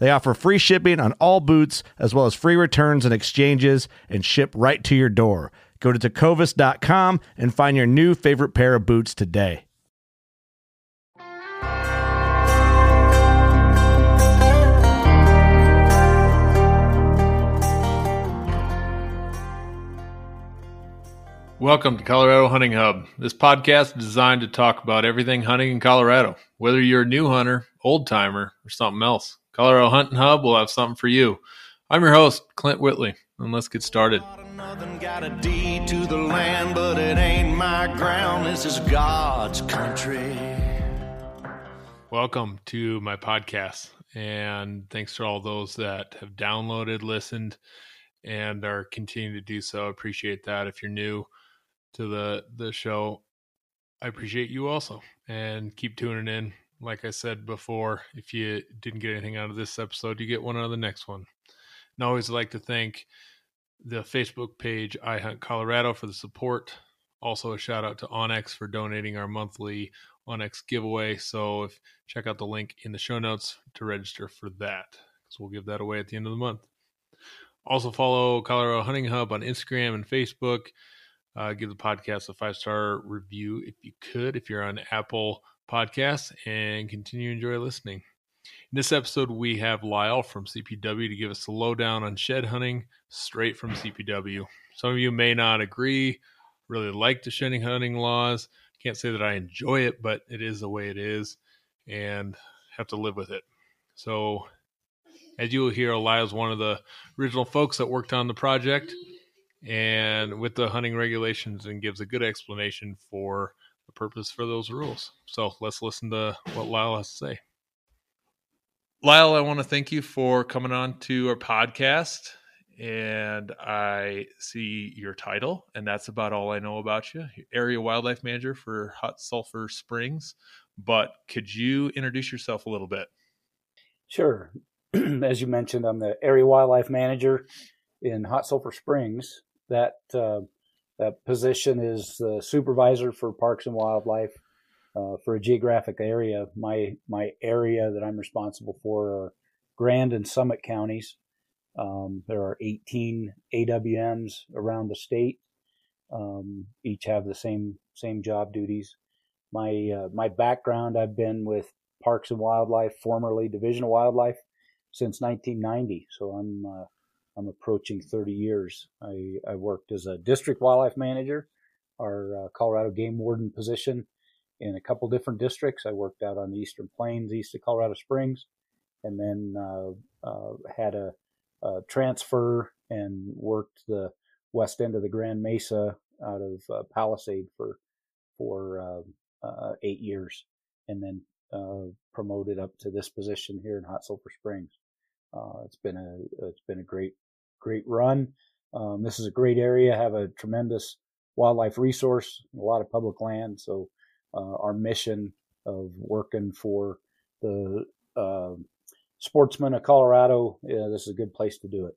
They offer free shipping on all boots, as well as free returns and exchanges, and ship right to your door. Go to tecovas.com and find your new favorite pair of boots today. Welcome to Colorado Hunting Hub. This podcast is designed to talk about everything hunting in Colorado, whether you're a new hunter, old timer, or something else. Colorado Hunting Hub will have something for you. I'm your host, Clint Whitley, and let's get started. Got a deed to the land, but it ain't my ground. This is God's country. Welcome to my podcast, and thanks to all those that have downloaded, listened, and are continuing to do so. I appreciate that. If you're new, to the the show. I appreciate you also, and keep tuning in. Like I said before, if you didn't get anything out of this episode, you get one out of the next one. And I always like to thank the Facebook page I Hunt Colorado for the support. Also, a shout out to OnX for donating our monthly OnX giveaway. So, if check out the link in the show notes to register for that, because we'll give that away at the end of the month. Also, follow Colorado Hunting Hub on Instagram and Facebook. Uh, give the podcast a five star review if you could, if you're on Apple Podcasts, and continue to enjoy listening. In this episode, we have Lyle from CPW to give us a lowdown on shed hunting straight from CPW. Some of you may not agree, really like the shedding hunting laws. Can't say that I enjoy it, but it is the way it is and have to live with it. So, as you will hear, Lyle's one of the original folks that worked on the project and with the hunting regulations and gives a good explanation for the purpose for those rules. So let's listen to what Lyle has to say. Lyle, I want to thank you for coming on to our podcast. And I see your title, and that's about all I know about you. Area Wildlife Manager for Hot Sulphur Springs. But could you introduce yourself a little bit? Sure. As you mentioned, I'm the Area Wildlife Manager in Hot Sulphur Springs that uh, that position is the supervisor for Parks and Wildlife uh, for a geographic area. My my area that I'm responsible for are Grand and Summit counties. Um, there are 18 AWMs around the state. Um, each have the same same job duties. My uh, my background, I've been with Parks and Wildlife, formerly Division of Wildlife, since 1990. So I'm uh, I'm approaching 30 years. I, I worked as a district wildlife manager, our uh, Colorado game warden position in a couple different districts. I worked out on the Eastern Plains, east of Colorado Springs, and then uh, uh, had a, a, transfer and worked the west end of the Grand Mesa out of uh, Palisade for for uh, uh, eight years, and then promoted up to this position here in Hot Sulphur Springs. Uh, it's been a it's been a great great run. Um, this is a great area. Have a tremendous wildlife resource, a lot of public land. So uh, our mission of working for the uh, sportsmen of Colorado, yeah, this is a good place to do it.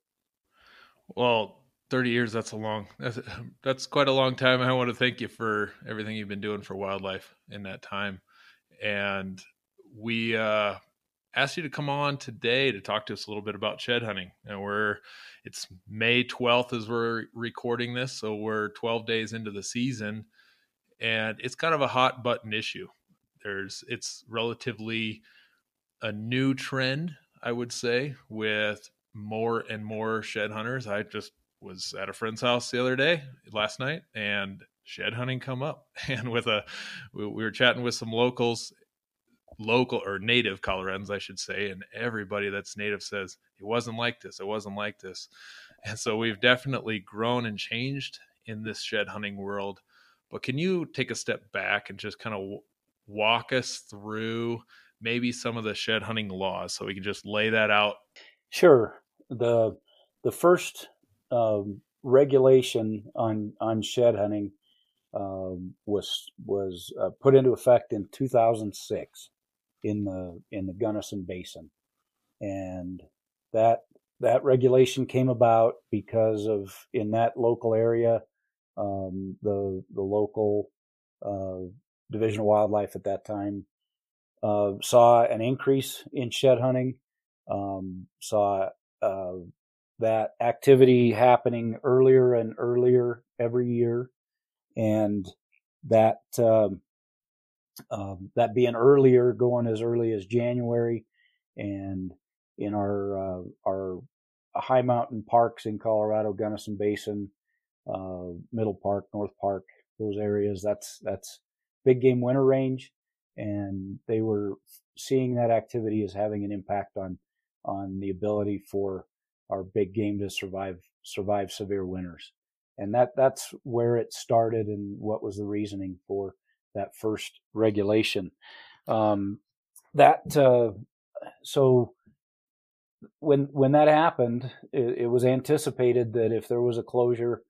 Well, 30 years that's a long that's, that's quite a long time i want to thank you for everything you've been doing for wildlife in that time and we uh asked you to come on today to talk to us a little bit about shed hunting. And we're it's may 12th as we're recording this so we're 12 days into the season and it's kind of a hot button issue. There's it's relatively a new trend i would say with more and more shed hunters. I just was at a friend's house the other day last night and shed hunting come up and with a we, we were chatting with some locals local or native coloradans i should say and everybody that's native says it wasn't like this it wasn't like this. And so we've definitely grown and changed in this shed hunting world. But can you take a step back and just kind of w- walk us through maybe some of the shed hunting laws so we can just lay that out? Sure. The the first um, regulation on on shed hunting um, was was uh, put into effect in 2006 in the in the Gunnison Basin, and that that regulation came about because of in that local area, um, the the local uh, Division of Wildlife at that time uh, saw an increase in shed hunting, um, saw uh, that activity happening earlier and earlier every year, and that um, um, that being earlier, going as early as January, and in our uh, our high mountain parks in Colorado, Gunnison Basin, uh, Middle Park, North Park, those areas. That's that's big game winter range, and they were seeing that activity as having an impact on on the ability for our big game to survive survive severe winters. And that that's where it started and what was the reasoning for that first regulation. Um, that uh, so when when that happened, it, it, was anticipated that if there was a closure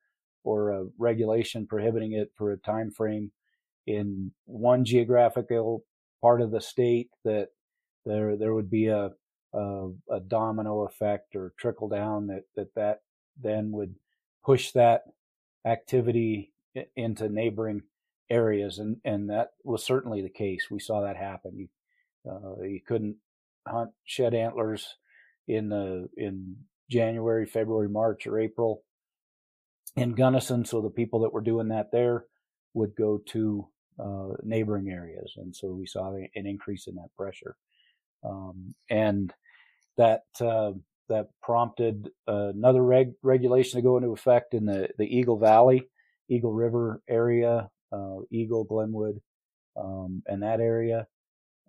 or a regulation prohibiting it for a time frame in one geographical part of the state, that there there would be a a, a domino effect or trickle down that that that then would push that activity into neighboring areas, and and that was certainly the case. We saw that happen. You uh, you couldn't hunt shed antlers in the in January, February, March, or April in Gunnison. So the people that were doing that there would go to uh, neighboring areas, and so we saw an increase in that pressure. Um, and that uh, that prompted another reg- regulation to go into effect in the the Eagle Valley, Eagle River area, Eagle, Glenwood, um, and that area.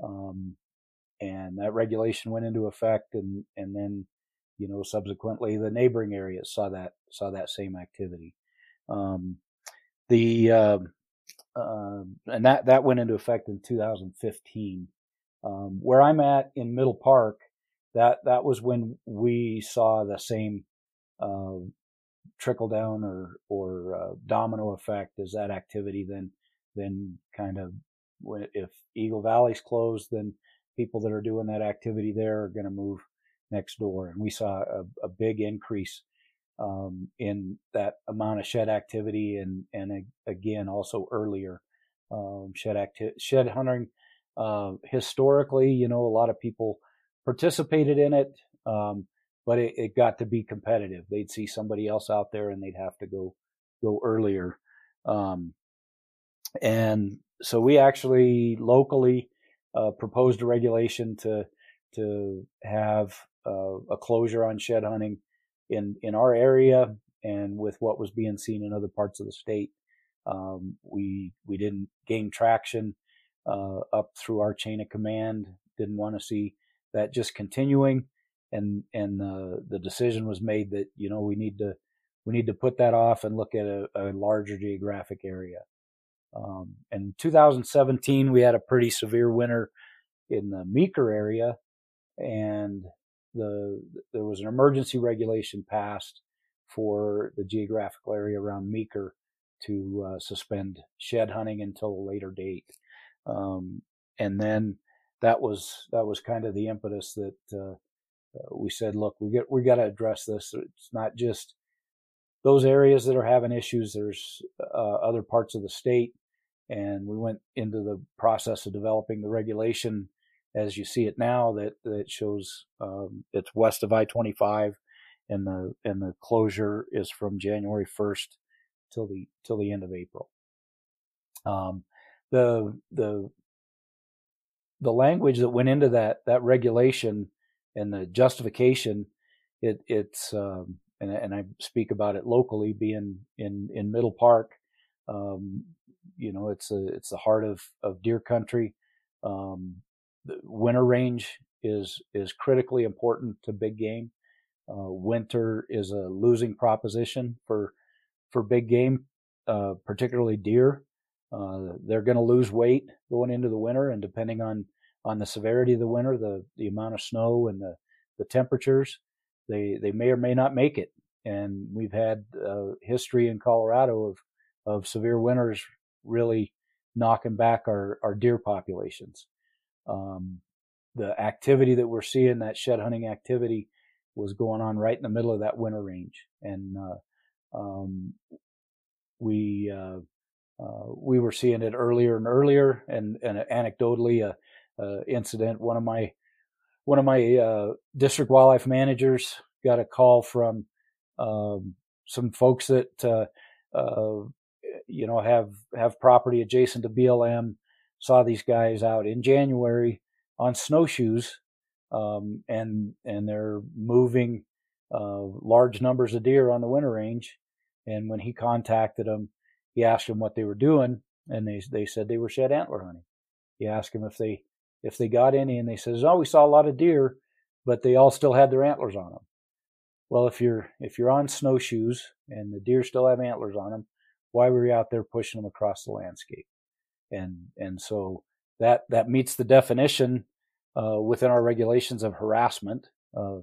Um, and that regulation went into effect, and and then you know subsequently the neighboring areas saw that saw that same activity. Um, the uh, uh, and that that went into effect in 2015. Um, where I'm at in Middle Park, that that was when we saw the same uh, trickle down or or uh, domino effect as that activity then then kind of if Eagle Valley's closed, then people that are doing that activity there are going to move next door, and we saw a, a big increase um, in that amount of shed activity, and and again also earlier um, shed acti- shed hunting. Uh, historically, you know, a lot of people participated in it, um, but it, it, got to be competitive. They'd see somebody else out there, and they'd have to go go earlier. Um, and so we actually locally uh, proposed a regulation to to have uh, a closure on shed hunting in in our area and with what was being seen in other parts of the state. Um, we we didn't gain traction uh, up through our chain of command. Didn't want to see that just continuing, and and the the decision was made that you know we need to we need to put that off and look at a, a larger geographic area. Um, in 2017, we had a pretty severe winter in the Meeker area, and the there was an emergency regulation passed for the geographical area around Meeker to uh, suspend shed hunting until a later date. Um, and then that was that was kind of the impetus that uh, we said, look, we get we got to address this. It's not just those areas that are having issues, there's uh, other parts of the state, and we went into the process of developing the regulation as you see it now that that shows um, it's west of I-25, and the and the closure is from January 1st till the till the end of April. Um, the the the language that went into that that regulation and the justification, it it's um, and, and I speak about it locally, being in in Middle Park. Um, you know, it's a it's the heart of of deer country. Um, the winter range is is critically important to big game. Uh, winter is a losing proposition for for big game, uh, particularly deer. Uh, they're going to lose weight going into the winter, and depending on on the severity of the winter, the the amount of snow and the the temperatures, they they may or may not make it. And we've had uh, history in Colorado of of severe winters really knocking back our our deer populations. Um, the activity that we're seeing, that shed hunting activity, was going on right in the middle of that winter range, and uh, um, we uh, uh, we were seeing it earlier and earlier. And, and anecdotally, a, a, incident. One of my one of my uh, district wildlife managers got a call from um, some folks that uh, uh, you know have have property adjacent to BLM. Saw these guys out in January on snowshoes, um, and and they're moving uh, large numbers of deer on the winter range. And when he contacted them, he asked them what they were doing, and they they said they were shed antler hunting. He asked them if they if they got any, and they says, "Oh, we saw a lot of deer, but they all still had their antlers on them." Well, if you're if you're on snowshoes and the deer still have antlers on them, why were you out there pushing them across the landscape? And and so that that meets the definition uh, within our regulations of harassment. Uh,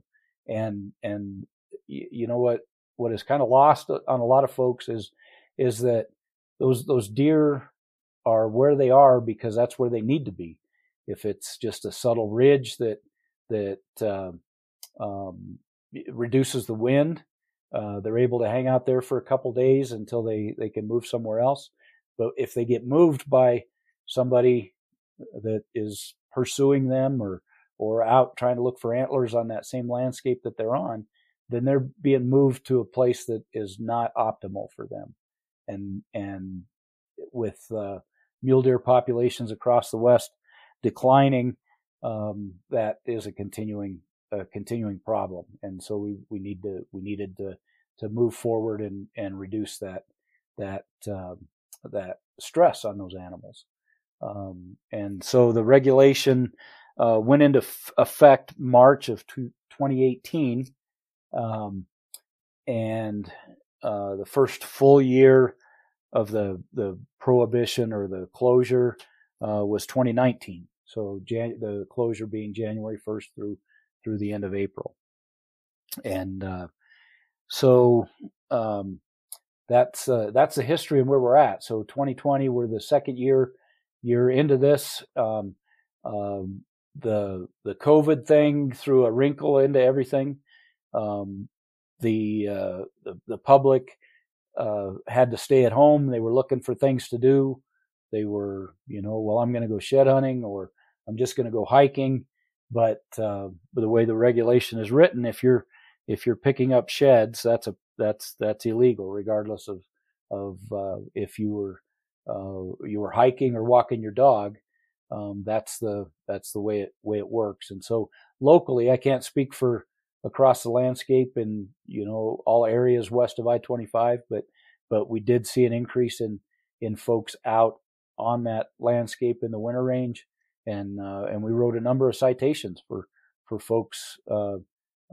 and and you know what what is kind of lost on a lot of folks is is that those those deer are where they are because that's where they need to be. If it's just a subtle ridge that that uh, um, reduces the wind, uh, they're able to hang out there for a couple days until they they can move somewhere else. But if they get moved by somebody that is pursuing them or or out trying to look for antlers on that same landscape that they're on, then they're being moved to a place that is not optimal for them. And and with uh, mule deer populations across the West declining, um, that is a continuing a continuing problem. And so we, we need to we needed to to move forward and and reduce that that um, that stress on those animals. Um, and so the regulation uh, went into f- effect March of 2018, um, and uh, the first full year of the the prohibition or the closure uh, was 2019. So Jan- the closure being January 1st through through the end of April, and uh, so um, that's uh, that's the history and where we're at. So 2020, we're the second year year into this. Um, um, the the COVID thing threw a wrinkle into everything. Um, the, uh, the, the public uh, had to stay at home. They were looking for things to do. They were, you know, well, I'm going to go shed hunting or I'm just going to go hiking. But uh, the way the regulation is written, if you're if you're picking up sheds, that's a that's that's illegal, regardless of of uh, if you were uh, you were hiking or walking your dog. Um, that's the that's the way it way it works. And so locally, I can't speak for across the landscape in you know all areas west of I-25, but but we did see an increase in in folks out on that landscape in the winter range, and uh, and we wrote a number of citations for for folks uh,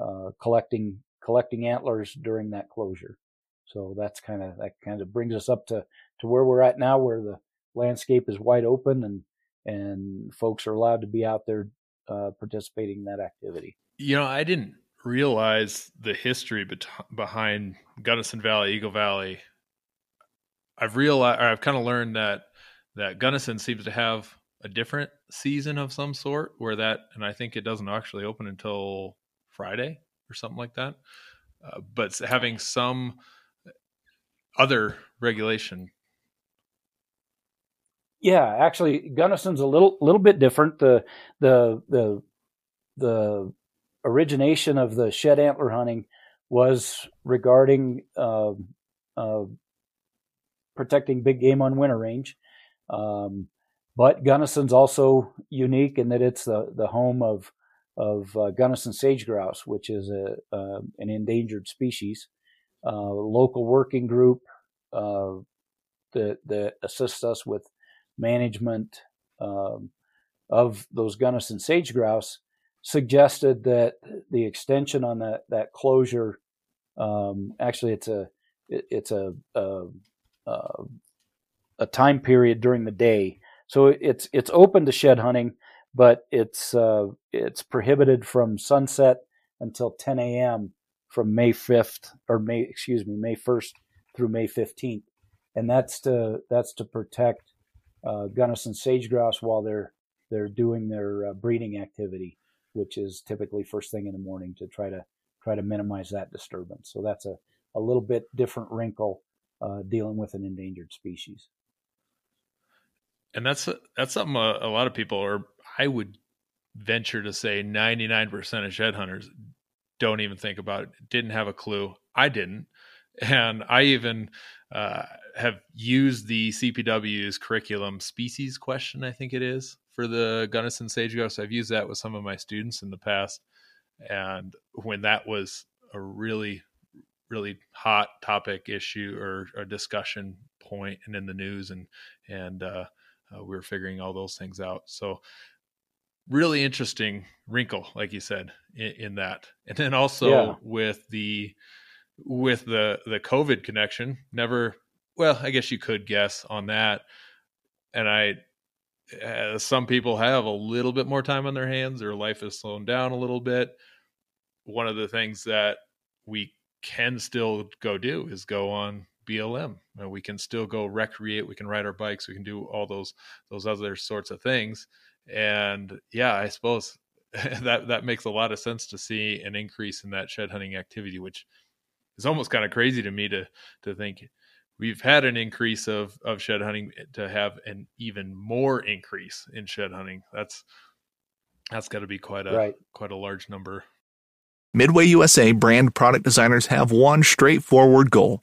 uh, collecting collecting antlers during that closure. So that's kind of that kind of brings us up to to where we're at now, where the landscape is wide open and and folks are allowed to be out there uh, participating in that activity. You know, I didn't realize the history bet- behind Gunnison Valley, Eagle Valley. I've realized, I've kind of learned that that Gunnison seems to have a different season of some sort, where that, and I think it doesn't actually open until Friday or something like that. Uh, but having some other regulation. Yeah, actually, Gunnison's a little little bit different. The the the the origination of the shed antler hunting was regarding uh, uh, protecting big game on winter range. Um, but Gunnison's also unique in that it's the, the home of of uh, Gunnison sage grouse, which is a uh, an endangered species. Uh, local working group uh, that that assists us with management um, of those Gunnison sage grouse suggested that the extension on that that closure um, actually it's a it, it's a, a, a time period during the day so it's it's open to shed hunting but it's uh, it's prohibited from sunset until 10 a.m. from May 5th or May excuse me May 1st through May 15th, and that's to that's to protect uh, Gunnison sage grouse while they're they're doing their uh, breeding activity which is typically first thing in the morning to try to try to minimize that disturbance. So that's a, a little bit different wrinkle uh, dealing with an endangered species. And that's that's something a, a lot of people, or I would venture to say, ninety nine percent of shed hunters don't even think about it. Didn't have a clue. I didn't, and I even uh, have used the CPW's curriculum species question. I think it is for the Gunnison sage grouse. I've used that with some of my students in the past. And when that was a really, really hot topic issue or, a discussion point and in the news and, and, uh, uh, we were figuring all those things out. So really interesting wrinkle, like you said, in, in that. And then also yeah. with the, with the, the COVID connection, never, well, I guess you could guess on that. And I uh, some people have a little bit more time on their hands their life is slowing down a little bit one of the things that we can still go do is go on blm uh, we can still go recreate we can ride our bikes we can do all those those other sorts of things. And yeah i suppose that that makes a lot of sense to see an increase in that shed hunting activity which is almost kind of crazy to me to to think we've had an increase of of shed hunting to have an even more increase in shed hunting. That's that's got to be quite a right. quite a large number. Midway usa brand product designers have one straightforward goal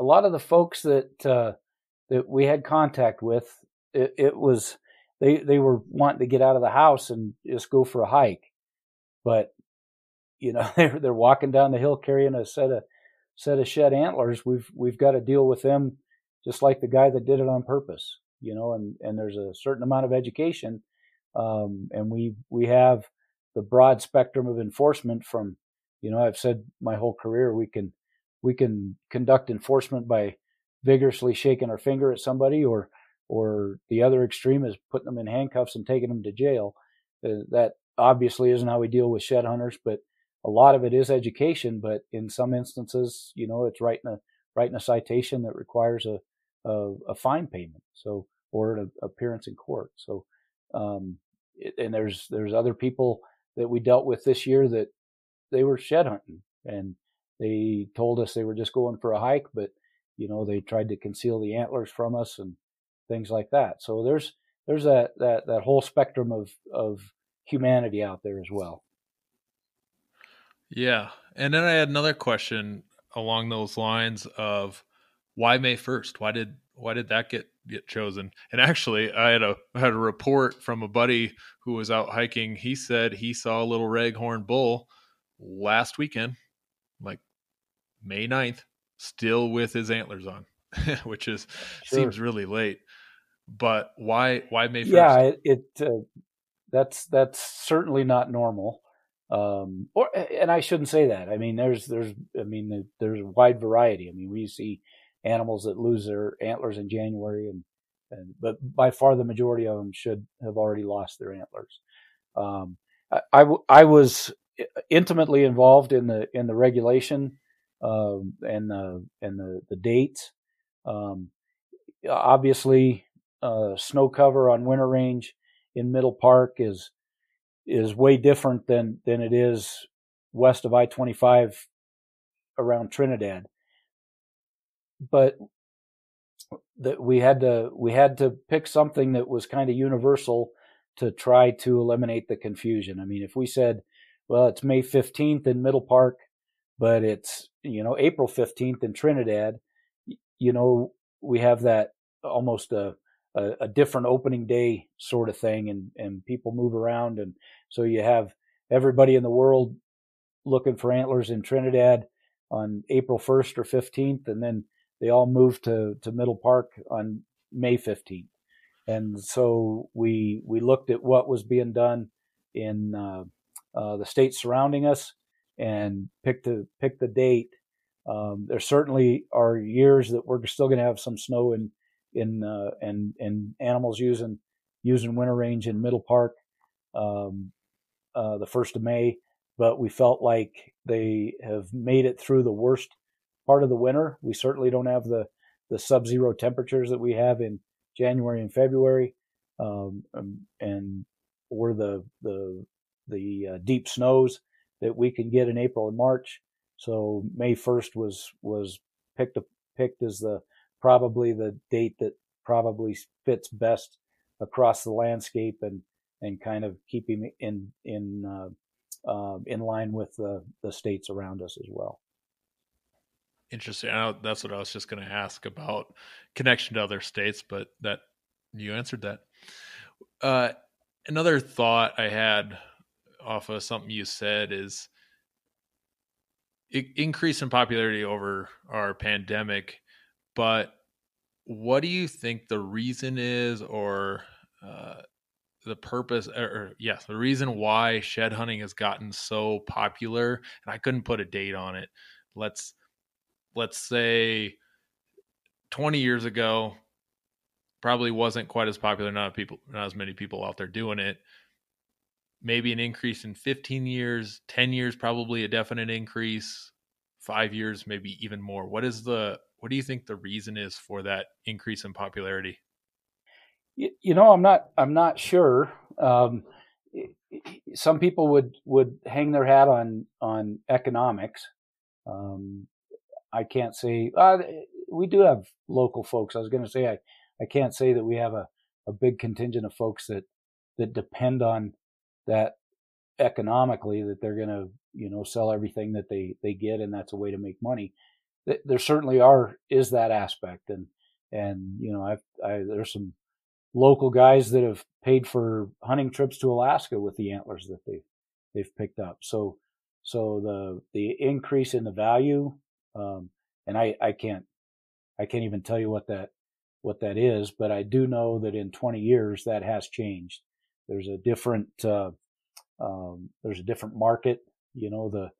a lot of the folks that uh, that we had contact with, it, it was they they were wanting to get out of the house and just go for a hike, but you know they're they're walking down the hill carrying a set of set of shed antlers, we've we've got to deal with them just like the guy that did it on purpose, you know. And and there's a certain amount of education, um, and we we have the broad spectrum of enforcement from, you know, I've said my whole career we can we can conduct enforcement by vigorously shaking our finger at somebody, or or the other extreme is putting them in handcuffs and taking them to jail. Uh, that obviously isn't how we deal with shed hunters, but a lot of it is education, but in some instances, you know, it's writing a writing a citation that requires a a, a fine payment, so or an appearance in court. So, um, it, and there's there's other people that we dealt with this year that they were shed hunting and they told us they were just going for a hike, but you know they tried to conceal the antlers from us and things like that. So there's there's that that that whole spectrum of of humanity out there as well. Yeah. And then I had another question along those lines of why May 1st? Why did why did that get get chosen? And actually, I had a I had a report from a buddy who was out hiking. He said he saw a little raghorn bull last weekend, like May 9th, still with his antlers on, which is sure. seems really late. But why why May 1st? Yeah, it, it uh, that's that's certainly not normal. Um, or and I shouldn't say that. I mean, there's there's I mean there's a wide variety. I mean, we see animals that lose their antlers in January, and, and but by far the majority of them should have already lost their antlers. Um, I, I, I, was intimately involved in the in the regulation um, and the and the the dates. Um, obviously, uh, snow cover on winter range in Middle Park is is way different than than it is west of I twenty five around Trinidad. But that we had to we had to pick something that was kind of universal to try to eliminate the confusion. I mean, if we said, well, it's May 15th in Middle Park, but it's, you know, April 15th in Trinidad, you know, we have that almost a, a, a different opening day sort of thing and, and people move around. And so you have everybody in the world looking for antlers in Trinidad on April 1st or 15th. And then they all move to, to Middle Park on May 15th. And so we, we looked at what was being done in uh, uh, the states surrounding us and pick the, picked the date. Um, there certainly are years that we're still going to have some snow in in uh, and and animals using using winter range in Middle Park um, uh, the first of May, but we felt like they have made it through the worst part of the winter. We certainly don't have the the sub-zero temperatures that we have in January and February, um and or the the the uh, deep snows that we can get in April and March. So May 1st was was picked picked as the probably the date that probably fits best across the landscape and and kind of keeping in in uh, uh, in line with the the states around us as well. Interesting. I that's what I was just going to ask about connection to other states, but that you answered that. Uh, another thought I had off of something you said is increase in popularity over our pandemic but what do you think the reason is, or uh, the purpose, or, or yes, the reason why shed hunting has gotten so popular? And I couldn't put a date on it. Let's let's say 20 years ago probably wasn't quite as popular not people not as many people out there doing it maybe an increase in 15 years 10 years probably a definite increase 5 years maybe even more what is the what do you think the reason is for that increase in popularity? You, you know, I'm not. I'm not sure. Um, some people would would hang their hat on on economics. Um, I can't say uh, we do have local folks. I was going to say I I can't say that we have a a big contingent of folks that that depend on that economically that they're going to you know sell everything that they they get and that's a way to make money there certainly are is that aspect, and and you know I've I, there's some local guys that have paid for hunting trips to Alaska with the antlers that they they've picked up. So so the the increase in the value, um, and I I can't I can't even tell you what that what that is, but I do know that in 20 years that has changed. There's a different uh, um, there's a different market. You know the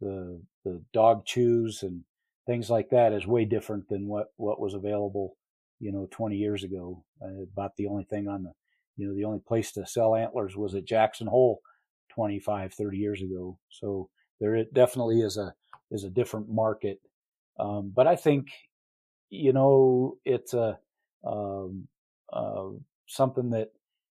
the the dog chews and things like that is way different than what what was available you know 20 years ago uh, about the only thing on the you know the only place to sell antlers was at jackson hole 25 30 years ago so there it definitely is a is a different market um, but i think you know it's a um, uh, something that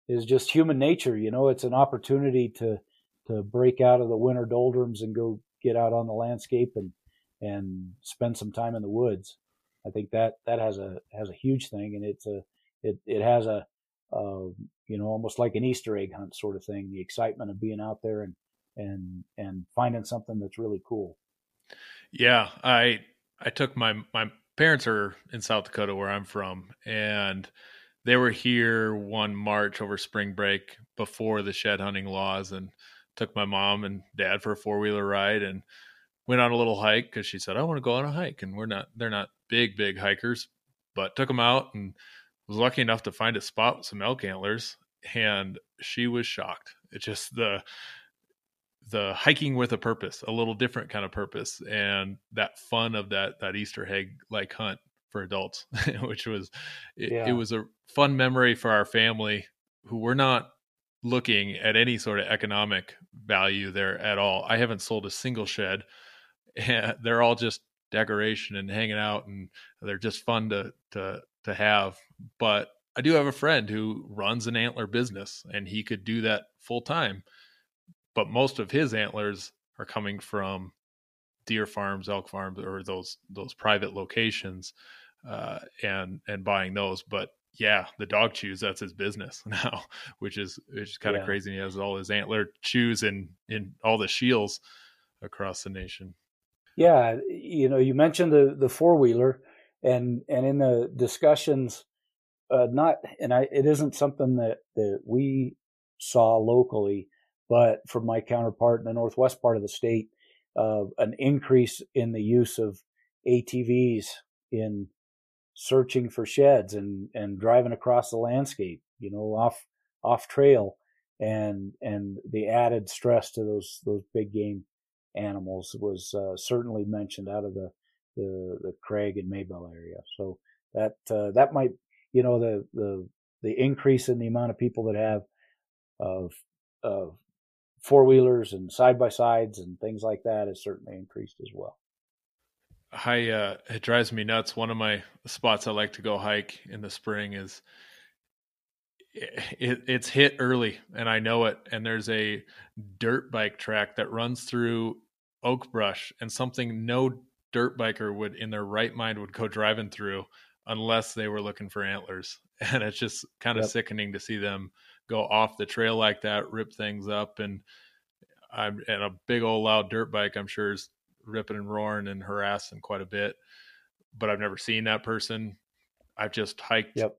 is just human nature you know it's an opportunity to to break out of the winter doldrums and go get out on the landscape and and spend some time in the woods. I think that that has a has a huge thing, and it's a it it has a uh, you know almost like an Easter egg hunt sort of thing. The excitement of being out there and and and finding something that's really cool. Yeah, I I took my my parents are in South Dakota where I'm from, and they were here one March over spring break before the shed hunting laws, and took my mom and dad for a four wheeler ride and went on a little hike because she said I want to go on a hike, and we're not they're not big big hikers, but took them out and was lucky enough to find a spot with some elk antlers, and she was shocked. It just the the hiking with a purpose, a little different kind of purpose, and that fun of that that Easter egg like hunt for adults, which was it, yeah. it was a fun memory for our family who were not looking at any sort of economic value there at all. I haven't sold a single shed. They're all just decoration and hanging out and they're just fun to to to have. But I do have a friend who runs an antler business and he could do that full time. But most of his antlers are coming from deer farms, elk farms, or those those private locations, uh, and and buying those. But yeah, the dog chews that's his business now, which is which is kind of yeah. crazy. He has all his antler chews in in all the shields across the nation. Yeah, you know, you mentioned the the four wheeler, and and in the discussions, uh, not and I it isn't something that that we saw locally, but from my counterpart in the northwest part of the state, uh, an increase in the use of ATVs in searching for sheds and and driving across the landscape, you know, off off trail, and and the added stress to those those big game animals was uh, certainly mentioned out of the, the the Craig and Maybell area. So that uh, that might you know the the the increase in the amount of people that have of of four wheelers and side by sides and things like that has certainly increased as well. I uh, it drives me nuts. One of my spots I like to go hike in the spring is it, it's hit early, and I know it. And there's a dirt bike track that runs through oak brush, and something no dirt biker would, in their right mind, would go driving through unless they were looking for antlers. And it's just kind of yep. sickening to see them go off the trail like that, rip things up, and I'm and a big old loud dirt bike. I'm sure is ripping and roaring and harassing quite a bit. But I've never seen that person. I've just hiked, yep.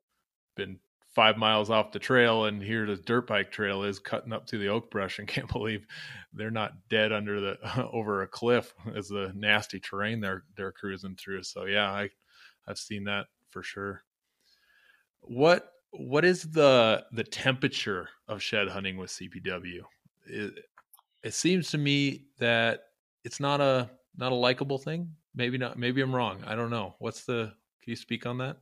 been five miles off the trail, and here the dirt bike trail is cutting up to the oak brush, and can't believe they're not dead under the over a cliff as the nasty terrain they're they're cruising through. So yeah, I I've seen that for sure. What what is the the temperature of shed hunting with CPW? It, it seems to me that it's not a not a likable thing. Maybe not. Maybe I'm wrong. I don't know. What's the? Can you speak on that?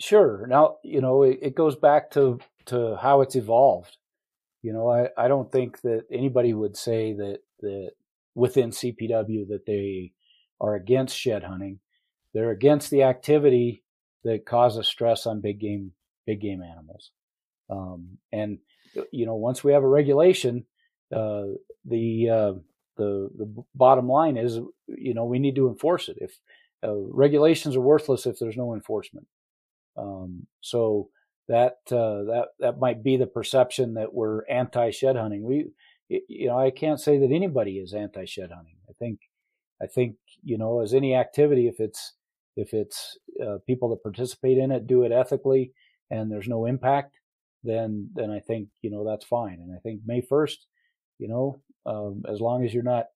Sure. Now you know it, it goes back to to how it's evolved. You know, I I don't think that anybody would say that that within CPW that they are against shed hunting. They're against the activity that causes stress on big game big game animals. Um, and you know, once we have a regulation, uh, the uh, the the bottom line is, you know, we need to enforce it. If uh, regulations are worthless if there's no enforcement, um, so that uh, that that might be the perception that we're anti shed hunting. We, you know, I can't say that anybody is anti shed hunting. I think, I think, you know, as any activity, if it's if it's uh, people that participate in it do it ethically and there's no impact, then then I think you know that's fine. And I think May first, you know, um, as long as you're not,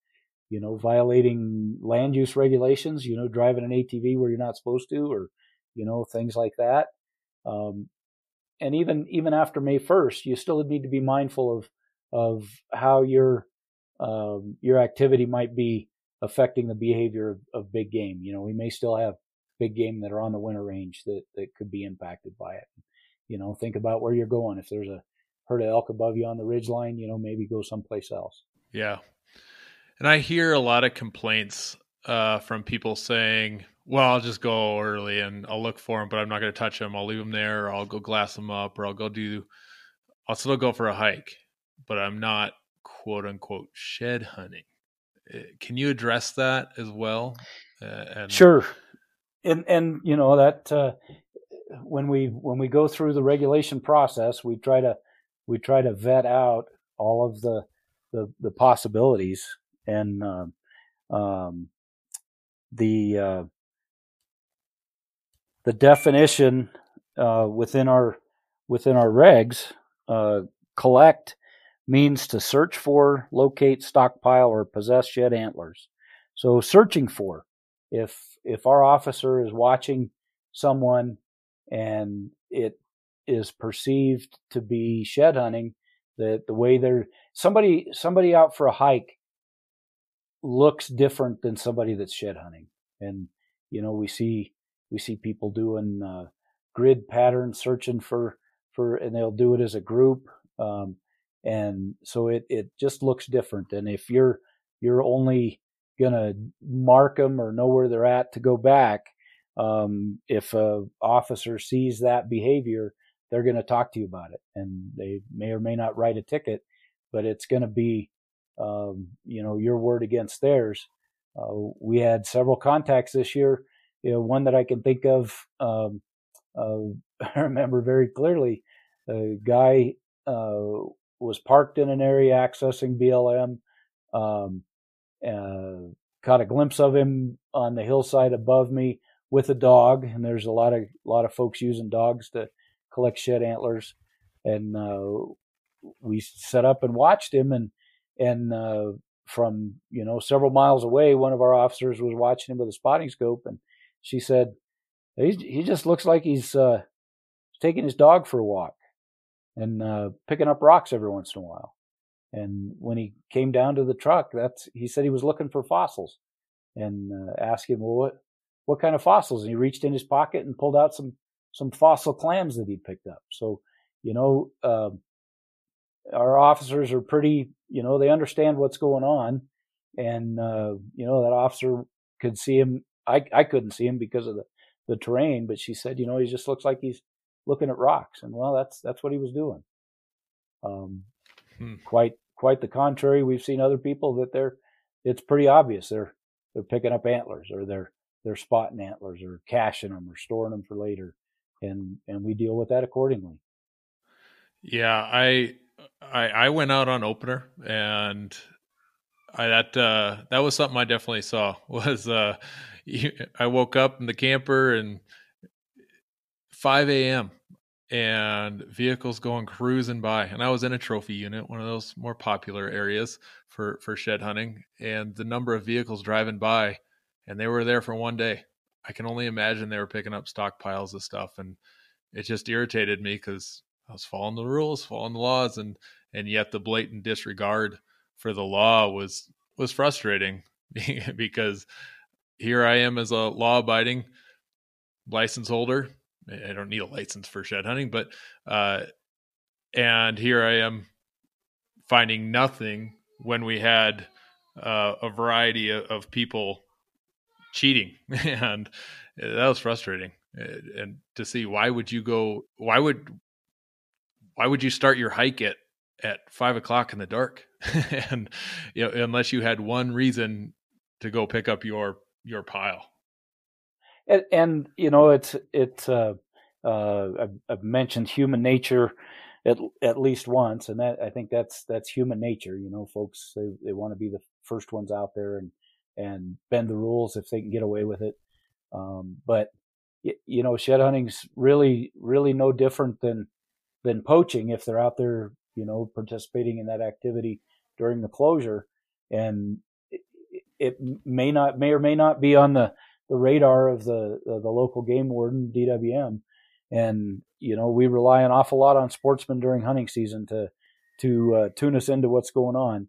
you know, violating land use regulations, you know, driving an ATV where you're not supposed to, or you know, things like that. Um, and even even after May 1st, you still need to be mindful of of how your um, your activity might be affecting the behavior of, of, big game. You know, we may still have big game that are on the winter range that that could be impacted by it. You know, think about where you're going. If there's a herd of elk above you on the ridge line, you know, maybe go someplace else. Yeah. And I hear a lot of complaints uh, from people saying, well, I'll just go early and I'll look for them, but I'm not going to touch them. I'll leave them there, or I'll go glass them up, or I'll go do, I'll still go for a hike, but I'm not quote unquote shed hunting. Uh, can you address that as well? Uh, and- sure. And, and, you know, that, uh, when we, when we go through the regulation process, we try to, we try to vet out all of the, the, the possibilities and, um, um the, uh, the definition uh, within our within our regs uh, collect means to search for, locate, stockpile, or possess shed antlers. So searching for, if if our officer is watching someone and it is perceived to be shed hunting, that the way they're somebody somebody out for a hike looks different than somebody that's shed hunting, and you know, we see we see people doing uh, grid patterns, searching for for, and they'll do it as a group. Um, and so it it just looks different. And if you're you're only gonna mark them or know where they're at to go back, um, if a officer sees that behavior, they're going to talk to you about it, and they may or may not write a ticket, but it's going to be, um, you know, your word against theirs. Uh, we had several contacts this year. You know, one that I can think of, um, uh, I remember very clearly. A guy uh, was parked in an area accessing BLM. Um, uh, caught a glimpse of him on the hillside above me with a dog, and there's a lot of a lot of folks using dogs to collect shed antlers, and uh, we set up and watched him, and and uh, from you know several miles away, one of our officers was watching him with a spotting scope, and she said, "He he just looks like he's uh, taking his dog for a walk and uh, picking up rocks every once in a while." And when he came down to the truck, that's he said he was looking for fossils, and uh, asked him, "Well, what what kind of fossils?" And he reached in his pocket and pulled out some some fossil clams that he'd picked up. So, you know, uh, our officers are pretty, you know, they understand what's going on, and uh, you know that officer could see him. I I couldn't see him because of the the terrain, but she said, you know, he just looks like he's looking at rocks, and well, that's that's what he was doing. Um, hmm. quite quite the contrary. We've seen other people that they're it's pretty obvious they're they're picking up antlers or they're they're spotting antlers or caching them or storing them for later, and and we deal with that accordingly. Yeah, I I, I went out on opener and I that uh, that was something I definitely saw was uh, I woke up in the camper and 5 a.m and vehicles going cruising by and i was in a trophy unit one of those more popular areas for for shed hunting and the number of vehicles driving by and they were there for one day i can only imagine they were picking up stockpiles of stuff and it just irritated me because i was following the rules following the laws and and yet the blatant disregard for the law was was frustrating because here i am as a law abiding license holder. I don't need a license for shed hunting, but uh, and here I am finding nothing when we had uh, a variety of, of, people cheating, and that was frustrating. And to see why would you go? Why would why would you start your hike at at five o'clock in the dark? and you know, unless you had one reason to go pick up your your pile and, and you know it's it's uh, uh, I've, I've, mentioned human nature at at least once, and that I think that's that's human nature. You know, folks they they want to be the first ones out there and and bend the rules if they can get away with it. Um, but you know, shed hunting's really really no different than than poaching if they're out there, you know, participating in that activity during the closure, and it, it may not may or may not be on the the radar of the the local game warden DWM, and you know we rely an awful lot on sportsmen during hunting season to to uh, tune us into what's going on.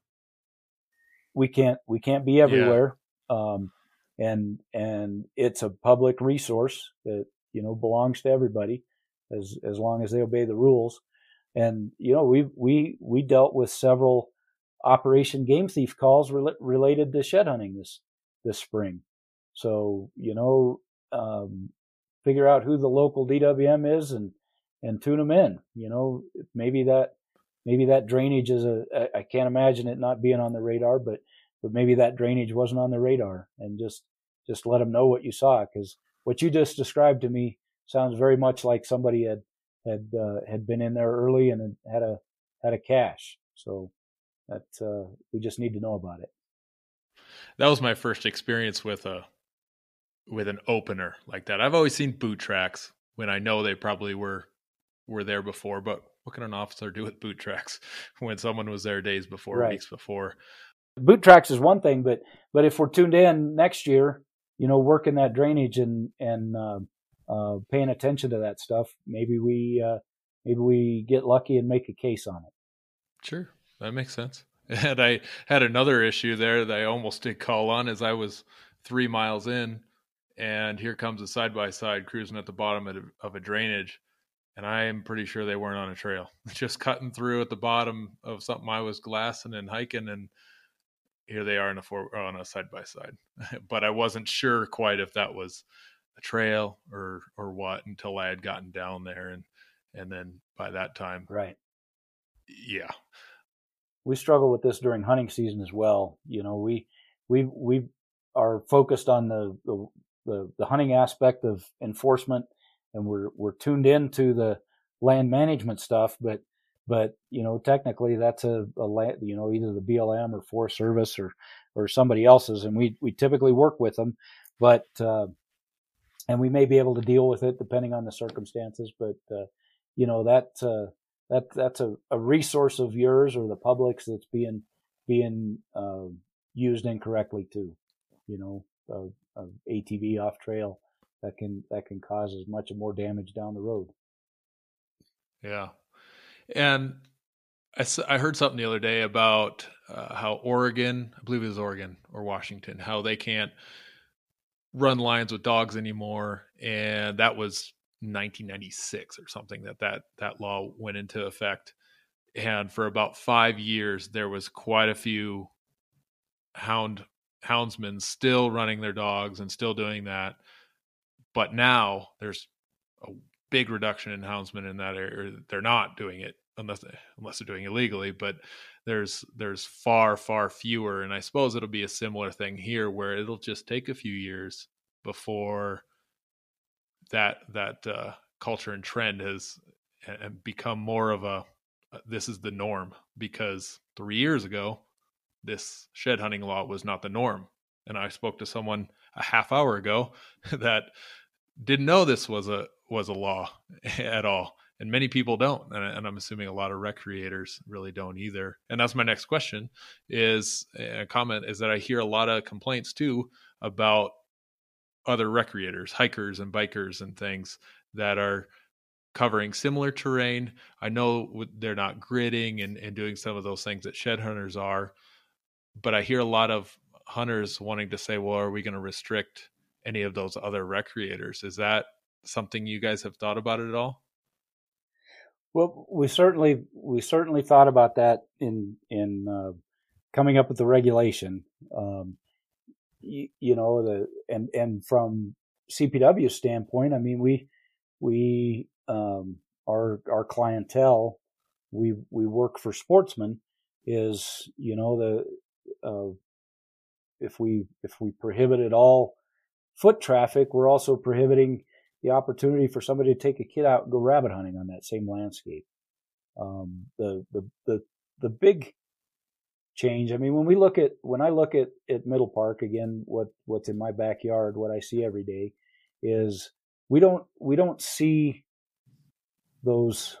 We can't we can't be everywhere. Yeah. Um, and and it's a public resource that you know belongs to everybody as as long as they obey the rules. And you know we we we dealt with several Operation Game Thief calls re- related to shed hunting this this spring. So, you know, um, figure out who the local DWM is and, and tune them in. You know, maybe that, maybe that drainage is a, I can't imagine it not being on the radar, but, but maybe that drainage wasn't on the radar and just, just let them know what you saw. Cause what you just described to me sounds very much like somebody had, had, uh, had been in there early and had a, had a cache. So that, uh, we just need to know about it. That was my first experience with a with an opener like that. I've always seen boot tracks when I know they probably were were there before, but what can an officer do with boot tracks when someone was there days before, right. weeks before? Boot tracks is one thing, but but if we're tuned in next year, you know, working that drainage and and uh, uh, paying attention to that stuff, maybe we uh, maybe we get lucky and make a case on it. Sure, that makes sense. And I had another issue there that I almost did call on as I was three miles in, and here comes a side by side cruising at the bottom of a, of a drainage, and I am pretty sure they weren't on a trail, just cutting through at the bottom of something I was glassing and hiking, and here they are in a four on a side by side. But I wasn't sure quite if that was a trail or or what until I had gotten down there, and and then by that time, right, yeah, we struggle with this during hunting season as well. You know, we we we are focused on the the the, the hunting aspect of enforcement and we're we're tuned into the land management stuff, but but you know technically that's a, a land, you know either the BLM or Forest Service or or somebody else's, and we we typically work with them, but uh, and we may be able to deal with it depending on the circumstances, but uh, you know that uh, that that's a, a resource of yours or the public's that's being being uh, used incorrectly too. You know, ATV off trail that can that can cause as much or more damage down the road. Yeah, and I, I heard something the other day about uh, how Oregon, I believe it was Oregon or Washington, how they can't run lines with dogs anymore, and that was 1996 or something that that that law went into effect. And for about five years, there was quite a few hound houndsmen still running their dogs and still doing that but now there's a big reduction in houndsmen in that area. They're not doing it unless unless they're doing illegally, but there's there's far far fewer. And I suppose it'll be a similar thing here, where it'll just take a few years before that that uh, culture and trend has and become more of a this is the norm because three years ago this shed hunting law was not the norm and i spoke to someone a half hour ago that didn't know this was a was a law at all. And many people don't and, i'm assuming a lot of recreators really don't either. And that's my next question is a comment is that i hear a lot of complaints too about other recreators hikers and bikers and things that are covering similar terrain. I know they're not gridding and, and doing some of those things that shed hunters are but i hear a lot of hunters wanting to say well are we going to restrict any of those other recreators. Is that something you guys have thought about at all? Well, we certainly we certainly thought about that in in uh, coming up with the regulation. Um, you, you, know the and and from CPW standpoint, I mean we we um, our our clientele we we work for sportsmen is you know the uh, if we if we prohibited all foot traffic, we're also prohibiting the opportunity for somebody to take a kid out and go rabbit hunting on that same landscape. Um, the, the, the, the big change. I mean, when we look at, when I look at, at Middle Park, again, what, what's in my backyard, what I see every day is we don't, we don't see those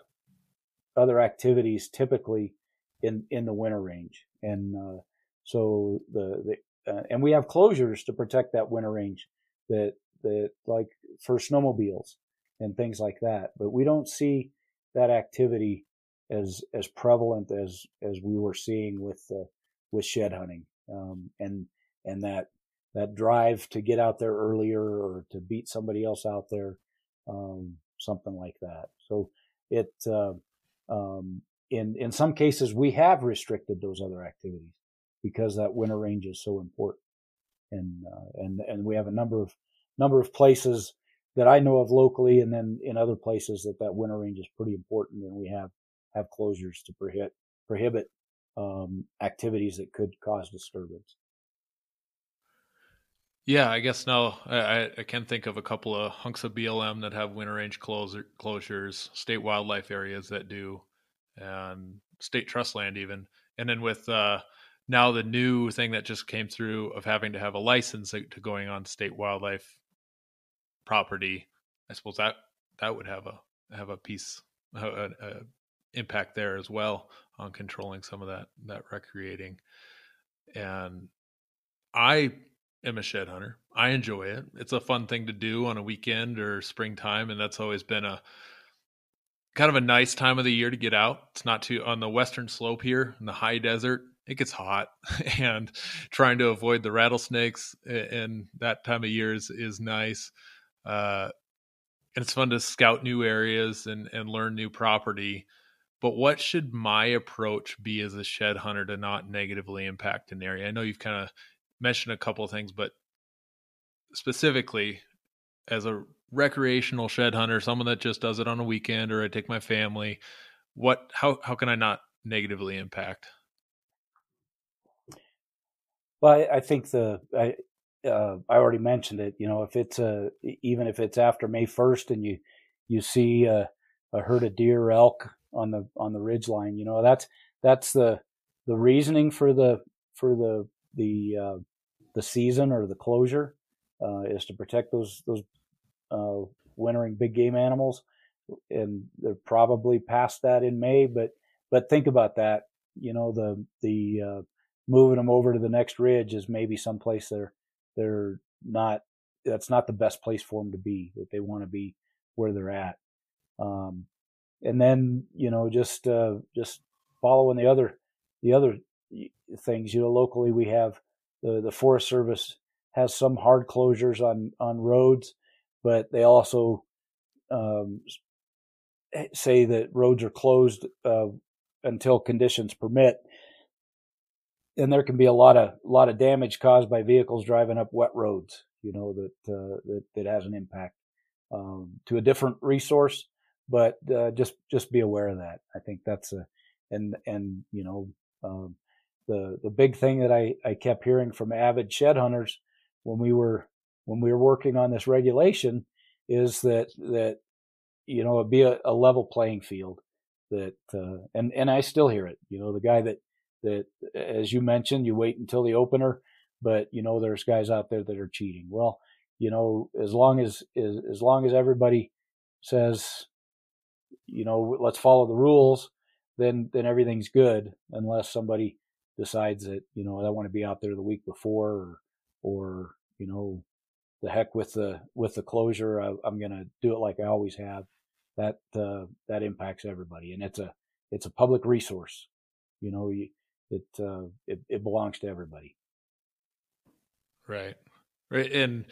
other activities typically in, in the winter range. And, uh, so the, the uh, and we have closures to protect that winter range that that like for snowmobiles and things like that. But we don't see that activity as as prevalent as as we were seeing with uh, with shed hunting um, and and that that drive to get out there earlier or to beat somebody else out there, um, something like that. So it uh, um, in in some cases we have restricted those other activities because that winter range is so important and uh, and and we have a number of number of places that I know of locally, and then in other places that that winter range is pretty important, and we have have closures to prohibit prohibit um, activities that could cause disturbance. Yeah, I guess no. I, I can think of a couple of hunks of BLM that have winter range closure, closures, state wildlife areas that do, and state trust land even. And then with uh, now the new thing that just came through of having to have a license to going on state wildlife property, I suppose that that would have a have a piece a, a, a impact there as well on controlling some of that that recreating. And I am a shed hunter. I enjoy it. It's a fun thing to do on a weekend or springtime, and that's always been a kind of a nice time of the year to get out. It's not too on the western slope here in the high desert. It gets hot, and trying to avoid the rattlesnakes and that time of year is is nice. Uh, and it's fun to scout new areas and and learn new property. But what should my approach be as a shed hunter to not negatively impact an area? I know you've kind of mentioned a couple of things, but specifically as a recreational shed hunter, someone that just does it on a weekend or I take my family, what how how can I not negatively impact? Well, I, I think the I uh, I already mentioned it. You know, if it's a even if it's after May first and you you see a, a herd of deer or elk on the on the ridge line, you know that's that's the the reasoning for the for the the uh, the season or the closure uh, is to protect those those uh, wintering big game animals, and they're probably past that in May. But but think about that. You know the the uh, moving them over to the next ridge is maybe someplace they're they're not. That's not the best place for them to be. That they want to be where they're at. Um, and then you know just uh, just following the other the other things. You know, locally we have the the Forest Service has some hard closures on on roads but they also um, say that roads are closed uh, until conditions permit. And there can be a lot of lot of damage caused by vehicles driving up wet roads. You know that uh, that, that has an impact um, to a different resource, but uh, just just be aware of that. I think that's a and and you know um, the the big thing that I I kept hearing from avid shed hunters when we were when we were working on this regulation is that that you know be a, a level playing field that uh, and and I still hear it. You know, the guy that that as you mentioned, you wait until the opener, but you know there's guys out there that are cheating. Well, you know, as long as as, as long as everybody says, you know, let's follow the rules, then then everything's good, unless somebody decides that you know I want to be out there the week before or or you know the heck with the with the closure. I, am going to do it like I always have. That uh, that impacts everybody, and it's a it's a public resource. You know, it uh, it it belongs to everybody. Right, right, and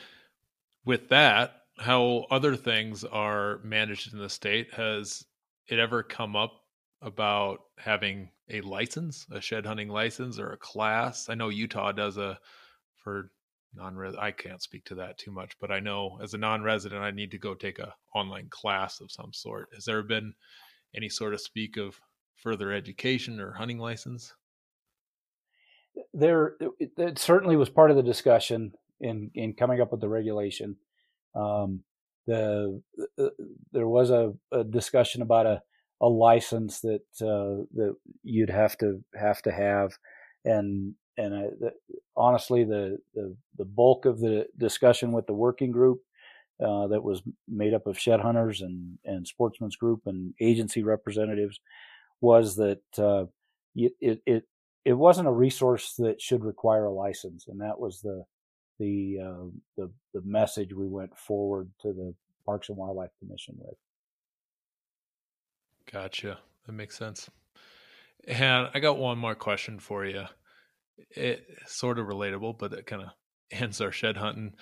with that, how other things are managed in the state has it ever come up about having a license, a shed hunting license, or a class? I know Utah does a for non-res i can't speak to that too much but i know as a non-resident i need to go take a online class of some sort has there been any sort of speak of further education or hunting license there it, it certainly was part of the discussion in in coming up with the regulation. Um, the, the, there was a, a, discussion about a a license that uh, that you'd have to have to have. And and I, the, honestly, the, the, the bulk of the discussion with the working group uh, that was made up of shed hunters and and sportsman's group and agency representatives was that uh, it it it wasn't a resource that should require a license, and that was the the uh, the the message we went forward to the Parks and Wildlife Commission with. Gotcha. That makes sense. And I got one more question for you it sort of relatable, but it kind of ends our shed hunting.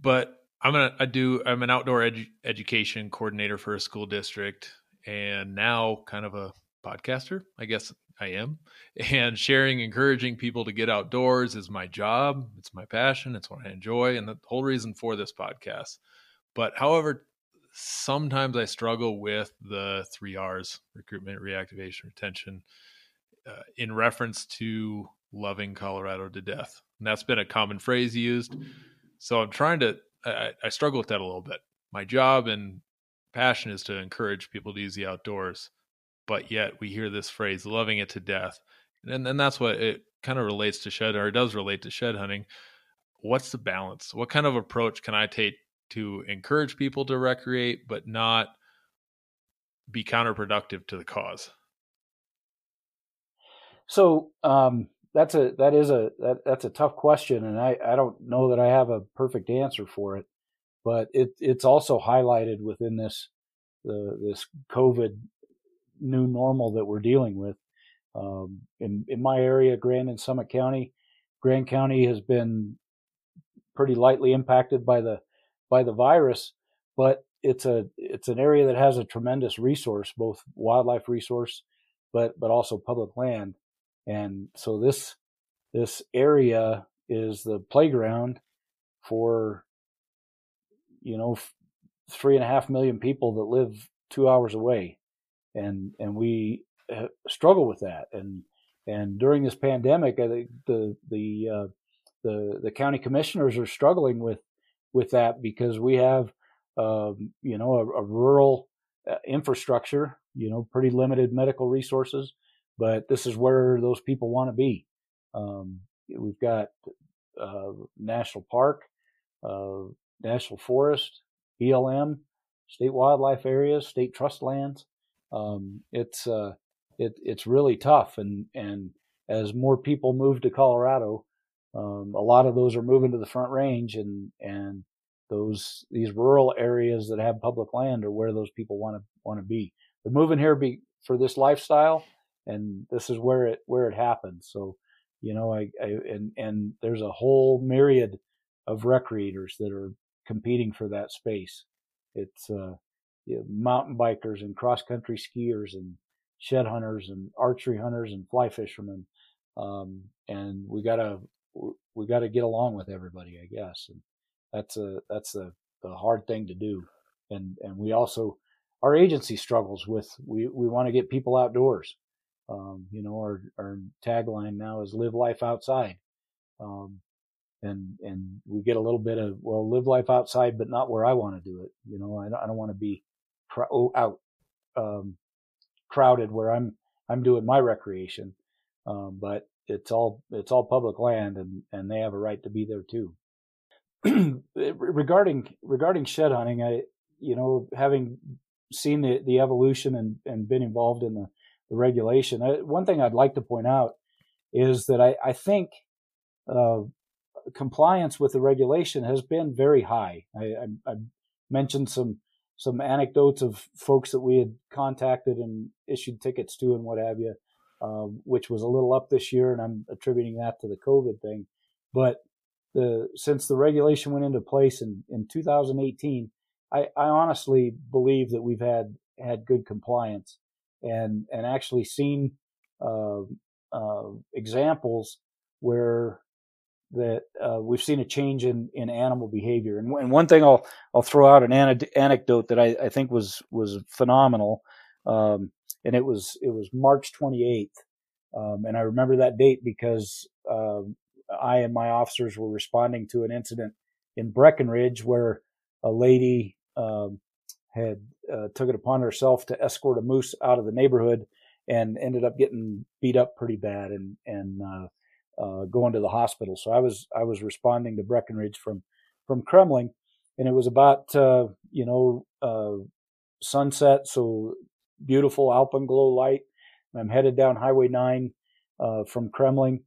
But I'm gonna I do I'm an outdoor edu- education coordinator for a school district, and now kind of a podcaster. I guess I am, and sharing, encouraging people to get outdoors is my job. It's my passion. It's what I enjoy, and the whole reason for this podcast. But however, sometimes I struggle with the three R's: recruitment, reactivation, retention. Uh, in reference to loving Colorado to death. And that's been a common phrase used. So I'm trying to, I, I struggle with that a little bit. My job and passion is to encourage people to use the outdoors, but yet we hear this phrase, loving it to death. And, and that's what it kind of relates to shed, or it does relate to shed hunting. What's the balance? What kind of approach can I take to encourage people to recreate, but not be counterproductive to the cause? So um, that's a that is a that, that's a tough question, and I I don't know that I have a perfect answer for it, but it it's also highlighted within this the this COVID new normal that we're dealing with. Um, in in my area, Grand and Summit County, Grand County has been pretty lightly impacted by the by the virus, but it's a it's an area that has a tremendous resource, both wildlife resource, but but also public land, and so this this area is the playground for you know three and a half million people that live two hours away, and and we uh, struggle with that, and and during this pandemic, I think the the uh, the the county commissioners are struggling with with that because we have um, you know a, a rural uh, infrastructure, you know, pretty limited medical resources, but this is where those people want to be. Um, we've got uh, national park, uh, national forest, BLM, state wildlife areas, state trust lands. Um, it's uh, it, it's really tough, and and as more people move to Colorado, um, a lot of those are moving to the Front Range, and and those these rural areas that have public land are where those people want to want to be. They're moving here be, for this lifestyle, and this is where it where it happens. So, you know, I, I and and there's a whole myriad of recreators that are competing for that space. It's uh, you know, mountain bikers and cross country skiers and shed hunters and archery hunters and fly fishermen. Um, and we gotta we gotta get along with everybody, I guess. And that's a that's a the hard thing to do. And and we also our agency struggles with we we want to get people outdoors. Um, you know, our our tagline now is live life outside. Um, and and we get a little bit of well live life outside but not where i want to do it you know i don't, I don't want to be oh, out um, crowded where i'm i'm doing my recreation um, but it's all it's all public land and and they have a right to be there too regarding regarding shed hunting i you know having seen the the evolution and and been involved in the, the regulation I, one thing i'd like to point out is that i i think uh, compliance with the regulation has been very high. I, I, I, mentioned some some anecdotes of folks that we had contacted and issued tickets to and what have you, uh, which was a little up this year, and I'm attributing that to the COVID thing. But the since the regulation went into place in, in 2018, I, I honestly believe that we've had had good compliance and and actually seen uh, uh, examples where that uh, we've seen a change in, in animal behavior. And, and one thing I'll I'll throw out an anecdote that I, I think was was phenomenal, um, and it was it was March 28th, um, and I remember that date because uh, I and my officers were responding to an incident in Breckenridge where a lady um, had uh, took it upon herself to escort a moose out of the neighborhood and ended up getting beat up pretty bad and and uh, going to the hospital. So I was I was responding to Breckenridge from from Kremling, and it was about uh, you know uh, sunset, so beautiful alpenglow light. I'm headed down Highway 9 uh, from Kremling,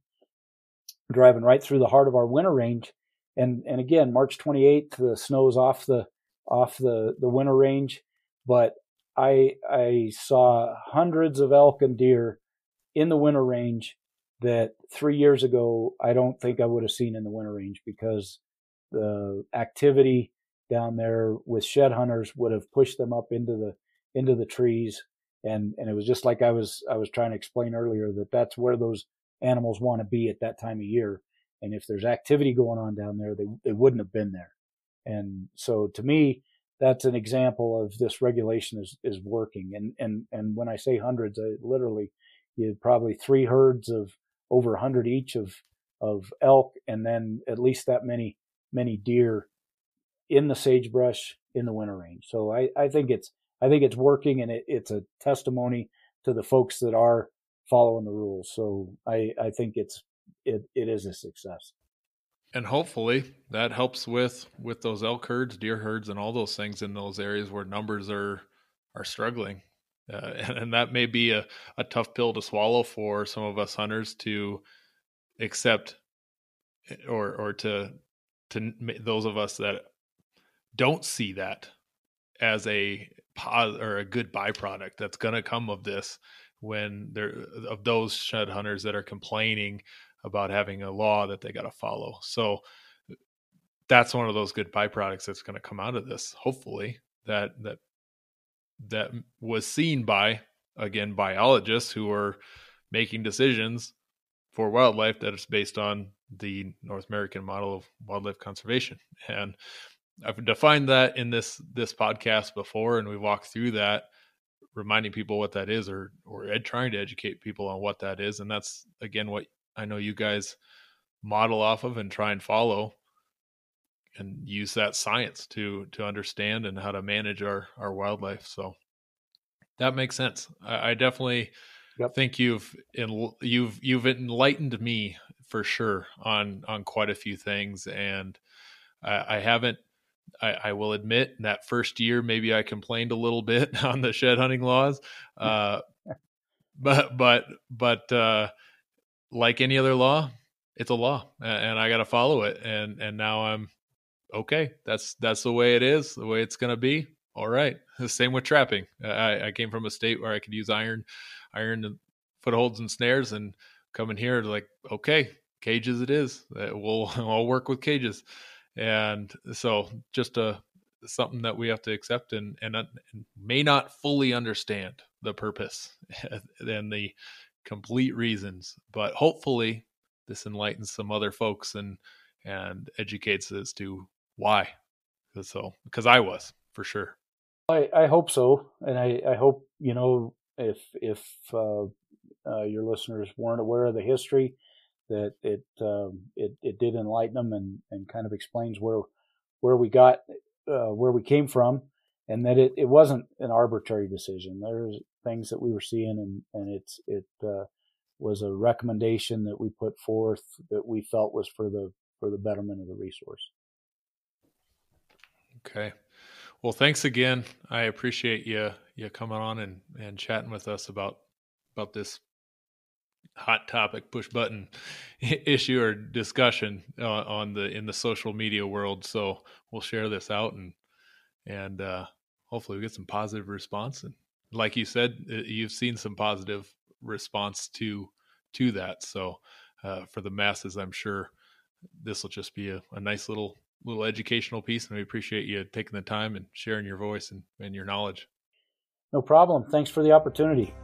driving right through the heart of our winter range, and and again March 28th, the snow's off the off the the winter range, but I I saw hundreds of elk and deer in the winter range that three years ago I don't think I would have seen in the winter range because the activity down there with shed hunters would have pushed them up into the into the trees. And and it was just like I was I was trying to explain earlier that that's where those animals want to be at that time of year. And if there's activity going on down there they they wouldn't have been there. And so to me that's an example of this regulation is is working. And and and when I say hundreds I literally you had probably three herds of over 100 each of of elk and then at least that many many deer in the sagebrush in the winter range. So I, I think it's I think it's working and it, it's a testimony to the folks that are following the rules. So I, I think it's it, it is a success. and hopefully that helps with with those elk herds, deer herds, and all those things in those areas where numbers are are struggling. Uh, and, and, that may be a, a tough pill to swallow for some of us hunters to accept or or to to those of us that don't see that as a pos or a good byproduct that's going to come of this when there of those shed hunters that are complaining about having a law that they got to follow. So that's one of those good byproducts that's going to come out of this. Hopefully that that that was seen by again biologists who are making decisions for wildlife that is based on the North American model of wildlife conservation. And I've defined that in this this podcast before, and we walked through that, reminding people what that is, or or ed, trying to educate people on what that is. And that's again what I know you guys model off of and try and follow and use that science to to understand and how to manage our our wildlife so that makes sense i, I definitely yep. think you've in, you've you've enlightened me for sure on on quite a few things and i, I haven't I, I, will admit that first year maybe I complained a little bit on the shed hunting laws, uh, but but but uh, like any other law, it's a law, and I got to follow it. And and now I'm okay. That's that's the way it is, the way it's going to be. All right. The same with trapping. I, I came from a state where I could use iron, iron footholds and snares, and coming here like okay, cages it is. Uh, we'll I'll work with cages, and so just a something that we have to accept and and, may not fully understand the purpose and the complete reasons, but hopefully this enlightens some other folks and and educates as to why. So because I was for sure. I, I hope so, and I, I hope you know if if uh, uh, your listeners weren't aware of the history, that it um, it it did enlighten them and and kind of explains where where we got uh, where we came from, and that it, it wasn't an arbitrary decision. There's things that we were seeing, and and it's it uh, was a recommendation that we put forth that we felt was for the for the betterment of the resource. Okay. Well, thanks again. I appreciate you you coming on and and chatting with us about about this hot topic push button issue or discussion uh, on the in the social media world so we'll share this out and and uh hopefully we get some positive response and like you said, you've seen some positive response to to that. So uh, for the masses, I'm sure this will just be a, a, nice little little educational piece, and we appreciate you taking the time and sharing your voice and, and your knowledge. No problem. Thanks for the opportunity.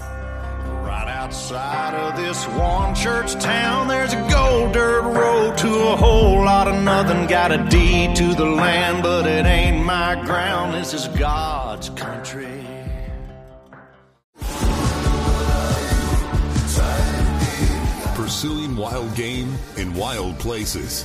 Right outside of this one church town, there's a gold dirt road to a whole lot of nothing. Got a deed to the land, but it ain't my ground. This is God's country. Pursuing wild game in wild places.